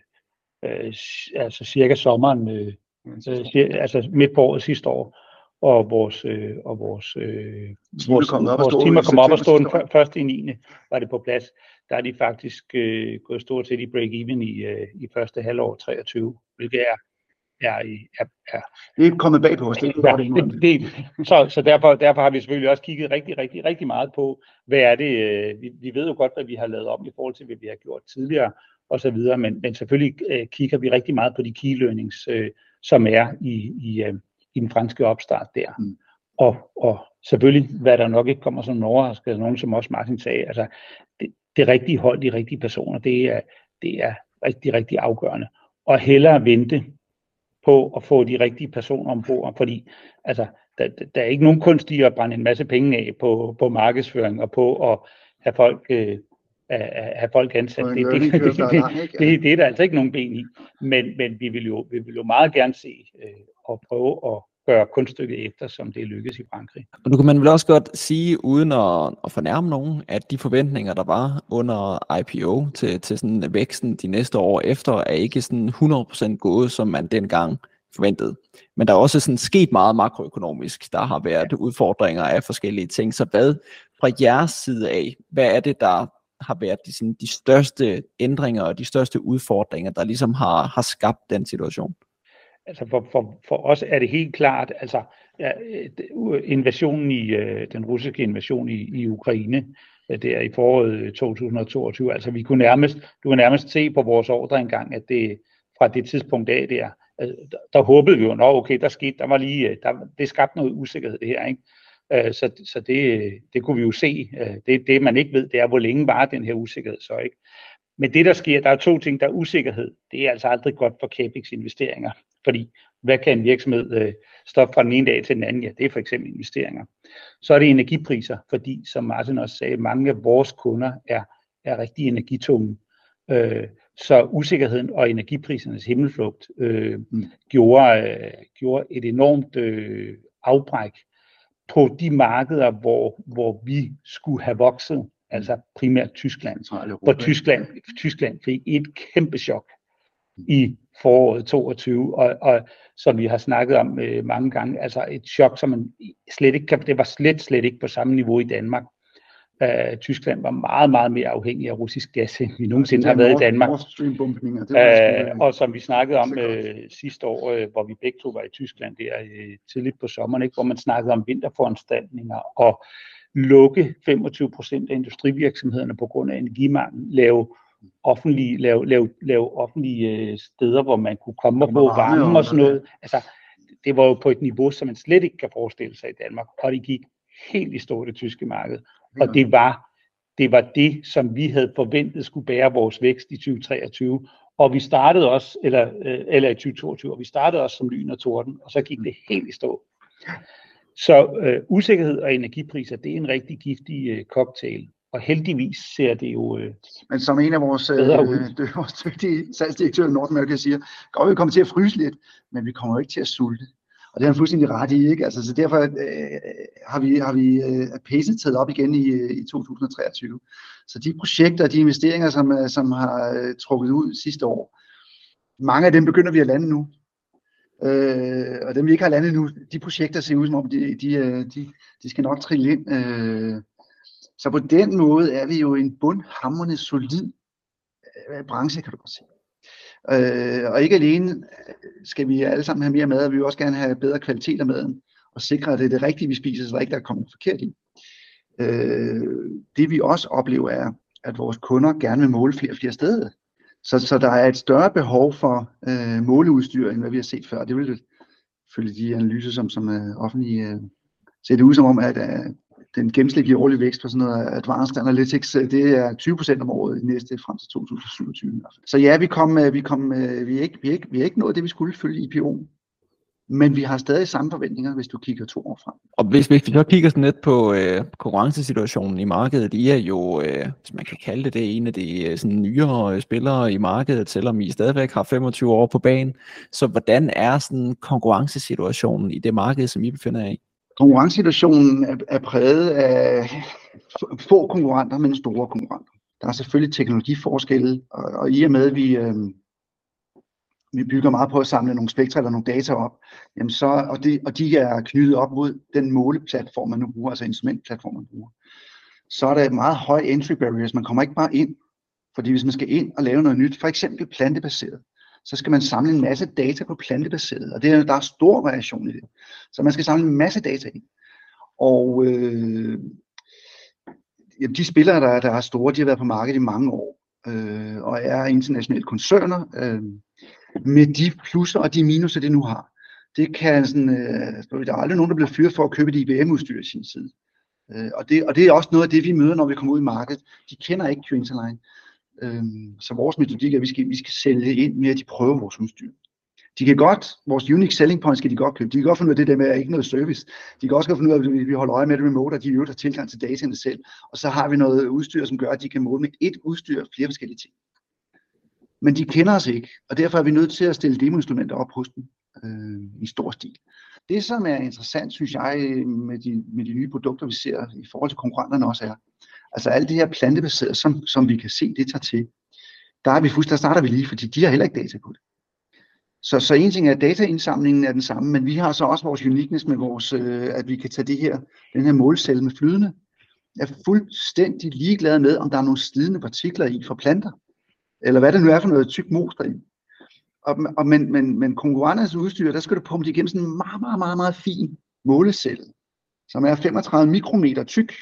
øh, altså cirka sommeren, øh, øh, altså midt på året sidste år, og vores, øh, og vores, øh, vores, vores timer kom op og stå den første i 9. var det på plads. Der er de faktisk øh, gået stort set i break-even i, øh, i første halvår 23, hvilket er er, i, er, er det er kommet bag på os. Det, ja, det, det, så så derfor, derfor har vi selvfølgelig også kigget rigtig, rigtig, rigtig meget på, hvad er det, øh, vi, vi ved jo godt, hvad vi har lavet om i forhold til, hvad vi har gjort tidligere og så videre, men, men selvfølgelig øh, kigger vi rigtig meget på de key learnings, øh, som er i, i, øh, i den franske opstart der. Mm. Og, og selvfølgelig, hvad der nok ikke kommer som en overraskelse, nogen som også Martin sagde, altså det, det rigtige hold, de rigtige personer, det er, det er rigtig, rigtig afgørende. Og hellere vente på at få de rigtige personer ombord, fordi altså, der, der er ikke nogen kunst i at brænde en masse penge af på, på markedsføring og på at have folk, øh, have folk ansat. Det, det, det, det, det, det, det er der altså ikke nogen ben i. Men, men vi, vil jo, vi vil jo meget gerne se øh, og prøve at gøre kunststykket efter, som det lykkes i Frankrig. Og nu kan man vel også godt sige, uden at, at fornærme nogen, at de forventninger, der var under IPO til, til sådan væksten de næste år efter, er ikke sådan 100% gået, som man dengang forventede. Men der er også sådan sket meget makroøkonomisk. Der har været udfordringer af forskellige ting. Så hvad fra jeres side af, hvad er det, der har været de, sådan, de største ændringer og de største udfordringer, der ligesom har, har skabt den situation? altså for, for, for os er det helt klart, altså ja, øh, invasionen i, øh, den russiske invasion i, i Ukraine, øh, det er i foråret 2022, altså vi kunne nærmest, du kan nærmest se på vores ordre engang, at det fra det tidspunkt af der, der, der håbede vi jo, nå okay, der skete, der var lige, der, det skabte noget usikkerhed det her, ikke? Øh, så, så det, det kunne vi jo se. Det, det man ikke ved, det er, hvor længe var den her usikkerhed så ikke. Men det der sker, der er to ting, der er usikkerhed. Det er altså aldrig godt for capex investeringer. Fordi hvad kan en virksomhed øh, stoppe fra den ene dag til den anden? Ja, det er for eksempel investeringer. Så er det energipriser, fordi som Martin også sagde, mange af vores kunder er, er rigtig energitunge. Øh, så usikkerheden og energiprisernes himmelflugt øh, gjorde, øh, gjorde et enormt øh, afbræk på de markeder, hvor, hvor vi skulle have vokset, altså primært Tyskland, hvor Tyskland, Tyskland fik et kæmpe chok i foråret 22, og, og som vi har snakket om øh, mange gange, altså et chok, som man slet ikke kan, det var slet, slet ikke på samme niveau i Danmark. Uh, Tyskland var meget, meget mere afhængig af russisk gas, end vi nogensinde har været i Danmark. Uh, og som vi snakkede om uh, sidste år, uh, hvor vi begge to var i Tyskland der uh, tidligt på sommeren, ikke, hvor man snakkede om vinterforanstaltninger og lukke 25 procent af industrivirksomhederne på grund af energimangel, lave offentlige, lave, lave, lave offentlige øh, steder, hvor man kunne komme og få varme og sådan noget. Altså, det var jo på et niveau, som man slet ikke kan forestille sig i Danmark, og det gik helt i stå det tyske marked. Og det var, det var det, som vi havde forventet skulle bære vores vækst i 2023, Og vi startede også, eller, øh, eller i 2022, og vi startede også som lyn og torden, og så gik det helt i stå. Så øh, usikkerhed og energipriser, det er en rigtig giftig øh, cocktail. Og heldigvis ser det jo øh, Men som en af vores, øh, vores dygtige salgsdirektør i North America siger, godt vi kommer til at fryse lidt, men vi kommer ikke til at sulte. Og det er han fuldstændig ret i, ikke? Altså, så derfor øh, har vi, har vi øh, pacet taget op igen i, øh, i 2023. Så de projekter og de investeringer, som, øh, som har øh, trukket ud sidste år, mange af dem begynder vi at lande nu. Øh, og dem vi ikke har landet nu, de projekter ser ud som om, de, de, øh, de, de skal nok trille ind. Øh, så på den måde er vi jo en bundhammerende solid øh, branche, kan du godt sige. Øh, og ikke alene øh, skal vi alle sammen have mere mad, og vi vil også gerne have bedre kvalitet af maden, og sikre, at det er det rigtige, vi spiser, så der ikke er kommet forkert i. Øh, det vi også oplever er, at vores kunder gerne vil måle flere og flere steder. Så, så der er et større behov for øh, måleudstyr, end hvad vi har set før. Det vil følge de analyser, som, som øh, offentlige, øh, ser det ud som om, at øh, den gennemsnitlige årlige vækst på sådan noget Advanced Analytics, øh, det er 20% om året i næste frem til 2027. Så ja, vi kom, øh, vi kom, øh, vi er ikke, vi er ikke, vi er ikke nået det, vi skulle følge IPO. Men vi har stadig samme forventninger, hvis du kigger to år frem. Og hvis, hvis vi så kigger sådan lidt på øh, konkurrencesituationen i markedet, I er jo, øh, hvis man kan kalde det det, en af de sådan, nyere spillere i markedet, selvom I stadigvæk har 25 år på banen. Så hvordan er sådan konkurrencesituationen i det marked, som I befinder jer i? Konkurrencesituationen er, er præget af få konkurrenter, men store konkurrenter. Der er selvfølgelig teknologiforskelle, og, og i og med, at vi, øh, vi bygger meget på at samle nogle spektre eller nogle data op, jamen så, og, det, og de er knyttet op mod den måleplatform, man nu bruger, altså instrumentplatform, man bruger, så er der et meget høj entry barriers. Man kommer ikke bare ind, fordi hvis man skal ind og lave noget nyt, for eksempel plantebaseret, så skal man samle en masse data på plantebaseret, og det er, der er stor variation i det. Så man skal samle en masse data ind. Og øh, jamen, de spillere, der, der er store, de har været på markedet i mange år, øh, og er internationale koncerner, øh, med de plusser og de minuser, det nu har. Det kan sådan, øh, der er aldrig nogen, der bliver fyret for at købe et IBM-udstyr i sin side. Øh, og, det, og det er også noget af det, vi møder, når vi kommer ud i markedet. De kender ikke Q-Interline. Øhm, så vores metodik er, at vi skal, vi skal sælge ind med, at de prøver vores udstyr. De kan godt, vores unique selling point skal de godt købe. De kan godt finde ud af det der med, at ikke noget service. De kan også godt finde ud af, at vi holder øje med det remote, og de øvrigt har tilgang til dataene selv. Og så har vi noget udstyr, som gør, at de kan måle med et udstyr flere forskellige ting. Men de kender os ikke, og derfor er vi nødt til at stille demoinstrumenter op hos dem øh, i stor stil. Det, som er interessant, synes jeg, øh, med de, med de nye produkter, vi ser i forhold til konkurrenterne også er, Altså alt det her plantebaserede, som, som vi kan se, det tager til. Der, er vi der starter vi lige, fordi de har heller ikke data på det. Så, så en ting er, at dataindsamlingen er den samme, men vi har så også vores uniqueness med vores, øh, at vi kan tage det her, den her målcelle med flydende. Jeg er fuldstændig ligeglad med, om der er nogle slidende partikler i fra planter, eller hvad det nu er for noget tyk mos i. Og, og, men, men, men konkurrenternes udstyr, der skal du pumpe igennem sådan en meget, meget, meget, meget fin målecelle, som er 35 mikrometer tyk,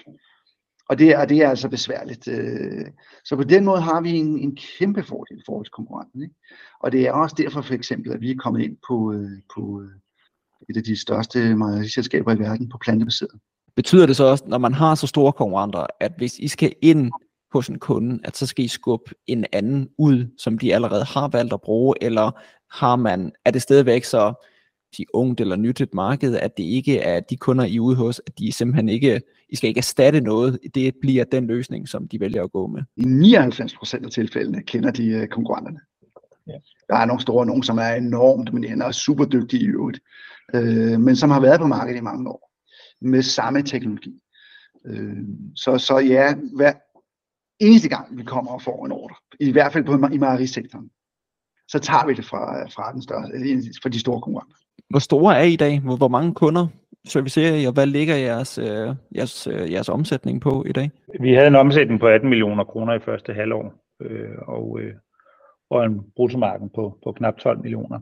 og det, er, det er altså besværligt. Øh. Så på den måde har vi en, en kæmpe fordel for vores konkurrenter. konkurrenten. Ikke? Og det er også derfor for eksempel, at vi er kommet ind på, øh, på øh, et af de største mejeriselskaber i verden på plantebaseret. Betyder det så også, når man har så store konkurrenter, at hvis I skal ind hos en kunde, at så skal I skubbe en anden ud, som de allerede har valgt at bruge, eller har man, er det stadigvæk så de ungt eller nyt et marked, at det ikke er de kunder, I er ude hos, at de simpelthen ikke, i skal ikke erstatte noget. Det bliver den løsning, som de vælger at gå med. I 99 procent af tilfældene kender de uh, konkurrenterne. Ja. Der er nogle store, nogle som er enormt dominerende og super dygtige i øvrigt, øh, men som har været på markedet i mange år med samme teknologi. Øh, så, så ja, hver eneste gang vi kommer og får en ordre, i hvert fald på, i mejerisektoren, så tager vi det fra, fra, den større, fra de store konkurrenter. Hvor store er I i dag? Hvor mange kunder servicerer I, og hvad ligger jeres, øh, jeres, øh, jeres omsætning på i dag? Vi havde en omsætning på 18 millioner kroner i første halvår, øh, og, øh, og en bruttomarken på, på knap 12 millioner.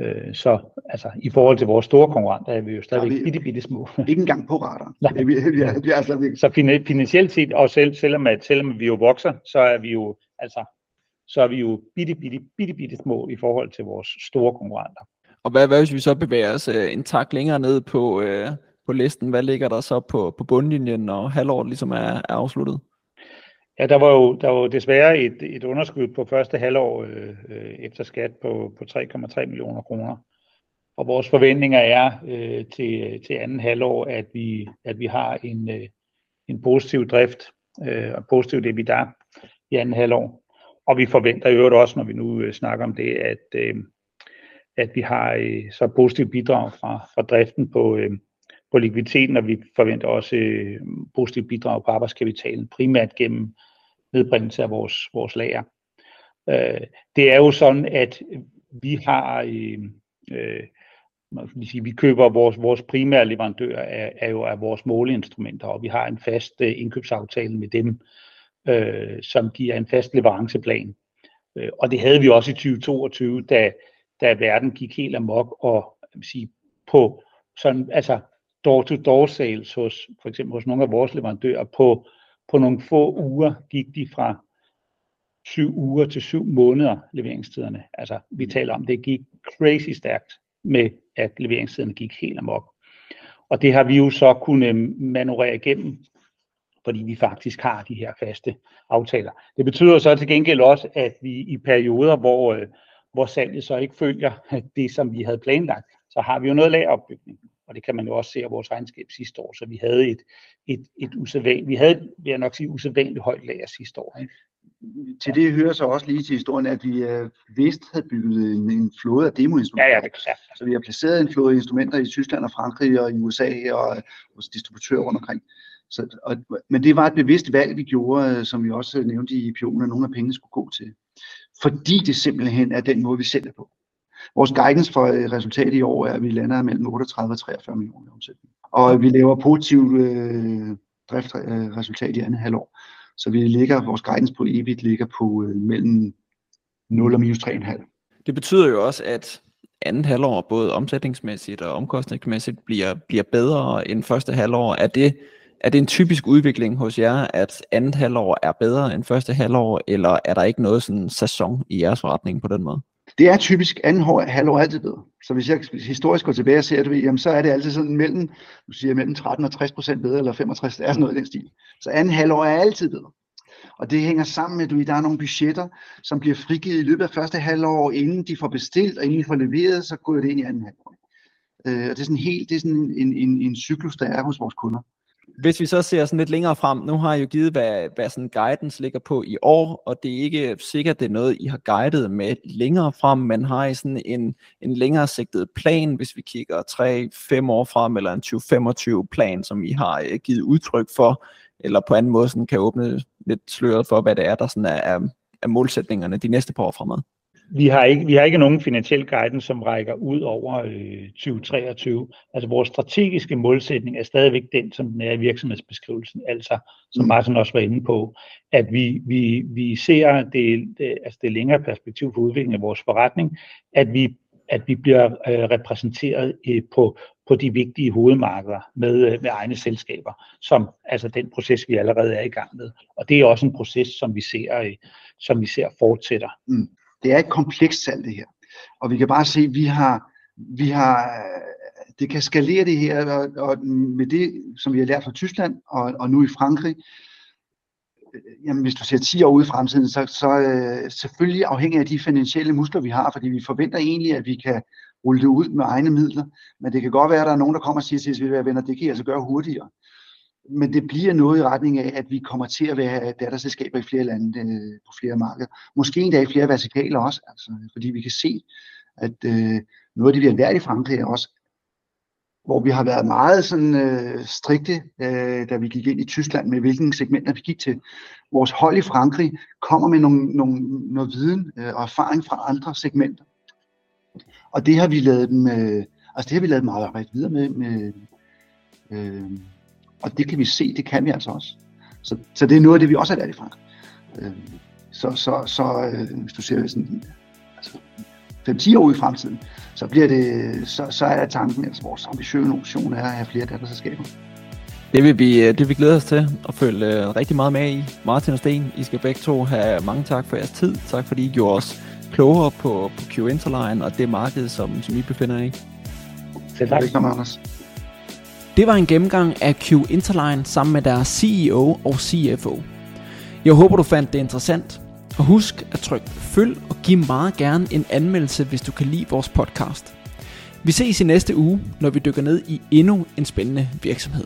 Øh, så altså, i forhold til vores store konkurrenter er vi jo stadigvæk ja, bitte, bitte små. Ikke engang på radar. Nej. Vi, vi, vi, altså, vi... Så finansielt set, og selv, selvom, at, selvom vi jo vokser, så er vi jo altså så er vi jo bitte, bitte, bitte, bitte små i forhold til vores store konkurrenter. Og hvad, hvad hvis vi så bevæger os øh, en tak længere ned på, øh, på listen? Hvad ligger der så på, på bundlinjen, når halvåret ligesom er, er afsluttet? Ja, der var jo, der var jo desværre et, et underskud på første halvår øh, øh, efter skat på, på 3,3 millioner kroner. Og vores forventninger er øh, til, til anden halvår, at vi, at vi har en, øh, en positiv drift øh, og positiv EBITDA i anden halvår. Og vi forventer i øvrigt også, når vi nu øh, snakker om det, at, øh, at vi har øh, så positivt bidrag fra, fra driften på, øh, på likviditeten, og vi forventer også øh, positivt bidrag på arbejdskapitalen, primært gennem nedbringelse af vores, vores lager. Øh, det er jo sådan, at vi har, øh, øh, man sige, vi køber vores, vores primære leverandør er, er jo af vores måleinstrumenter, og vi har en fast øh, indkøbsaftale med dem, øh, som giver en fast leveranceplan. Øh, og det havde vi også i 2022, da, da verden gik helt amok og jeg sige, på sådan, altså door-to-door sales hos, for eksempel hos nogle af vores leverandører, på, på nogle få uger gik de fra syv uger til syv måneder leveringstiderne. Altså, vi taler om, det gik crazy stærkt med, at leveringstiderne gik helt amok. Og det har vi jo så kunnet manøvrere igennem, fordi vi faktisk har de her faste aftaler. Det betyder så til gengæld også, at vi i perioder, hvor, øh, hvor salget så ikke følger det, som vi havde planlagt, så har vi jo noget lageropbygning. Og det kan man jo også se af vores regnskab sidste år. Så vi havde et, et, et usædvanligt, vi havde, vil jeg nok sige, usædvanligt højt lager sidste år. Ikke? Til det hører så også lige til historien, at vi uh, vist havde bygget en, en flåde af demoinstrumenter. Ja, ja, det, ja. Så vi har placeret en flåde instrumenter i Tyskland og Frankrig og i USA og hos distributører rundt omkring. Så, og, men det var et bevidst valg, vi gjorde, øh, som vi også nævnte i pionen, at nogle af pengene skulle gå til. Fordi det simpelthen er den måde, vi sælger på. Vores guidance for øh, resultatet i år er, at vi lander mellem 38 og 43 millioner i omsætning. Og vi laver positivt øh, driftresultat øh, i andet halvår. Så vi ligger, vores guidance på EBIT ligger på øh, mellem 0 og minus 3,5. Det betyder jo også, at andet halvår, både omsætningsmæssigt og omkostningsmæssigt, bliver, bliver bedre end første halvår. Er det, er det en typisk udvikling hos jer, at andet halvår er bedre end første halvår, eller er der ikke noget sådan sæson i jeres forretning på den måde? Det er typisk anden halvår altid bedre. Så hvis jeg historisk går tilbage og ser det, jamen, så er det altid sådan mellem, du siger mellem 13 og 60 procent bedre, eller 65, det er sådan noget i den stil. Så anden halvår er altid bedre. Og det hænger sammen med, at der er nogle budgetter, som bliver frigivet i løbet af første halvår, inden de får bestilt, og inden de får leveret, så går det ind i anden halvår. Øh, og det er sådan helt, det er sådan en, en, en cyklus, der er hos vores kunder. Hvis vi så ser sådan lidt længere frem, nu har jeg jo givet, hvad, hvad sådan guidance ligger på i år, og det er ikke sikkert, det er noget, I har guidet med længere frem, men har I sådan en, en længere sigtet plan, hvis vi kigger 3-5 år frem, eller en 2025 plan, som I har øh, givet udtryk for, eller på anden måde sådan kan åbne lidt sløret for, hvad det er, der sådan er, er, er målsætningerne de næste par år fremad? Vi har ikke, vi har ikke nogen finansiel guidance, som rækker ud over øh, 2023. Altså vores strategiske målsætning er stadigvæk den, som den er i virksomhedsbeskrivelsen. Altså, som mm. Martin også var inde på, at vi, vi, vi ser det, det, altså det længere perspektiv for udviklingen af vores forretning, at vi, at vi bliver øh, repræsenteret øh, på, på de vigtige hovedmarkeder med, øh, med egne selskaber, som altså den proces, vi allerede er i gang med. Og det er også en proces, som vi ser, øh, som vi ser fortsætter. Mm det er et komplekst salg det her. Og vi kan bare se, at vi har, vi har, øh, det kan skalere det her, og, og med det, som vi har lært fra Tyskland og, og nu i Frankrig, øh, jamen hvis du ser 10 år ude i fremtiden, så, så øh, selvfølgelig afhængig af de finansielle muskler, vi har, fordi vi forventer egentlig, at vi kan rulle det ud med egne midler, men det kan godt være, at der er nogen, der kommer og siger til os, at venner, det kan I altså gøre hurtigere men det bliver noget i retning af, at vi kommer til at være datterselskaber i flere lande øh, på flere markeder. Måske endda i flere vertikaler også, altså, fordi vi kan se, at øh, noget af det, vi har lært i Frankrig er også, hvor vi har været meget sådan øh, strikte, øh, da vi gik ind i Tyskland med hvilken segmenter vi gik til. Vores hold i Frankrig kommer med nogle, nogle, noget viden øh, og erfaring fra andre segmenter. Og det har vi lavet dem, øh, altså det har vi lavet meget arbejde videre med, med øh, og det kan vi se, det kan vi altså også. Så, så det er noget af det, vi også har lært i Frankrig. Øh, så, så, så øh, hvis du ser sådan, altså 5-10 år i fremtiden, så, bliver det, så, så er tanken, altså vores ambition er at have flere datterselskaber. Det vil, vi, det vil vi glæde os til at følge rigtig meget med i. Martin og Sten, I skal begge to have mange tak for jeres tid. Tak fordi I gjorde os klogere på, på Q Interline og det marked, som, som I befinder i. Selv tak. Velkommen, Anders. Det var en gennemgang af Q Interline sammen med deres CEO og CFO. Jeg håber, du fandt det interessant. Og husk at trykke følg og giv meget gerne en anmeldelse, hvis du kan lide vores podcast. Vi ses i næste uge, når vi dykker ned i endnu en spændende virksomhed.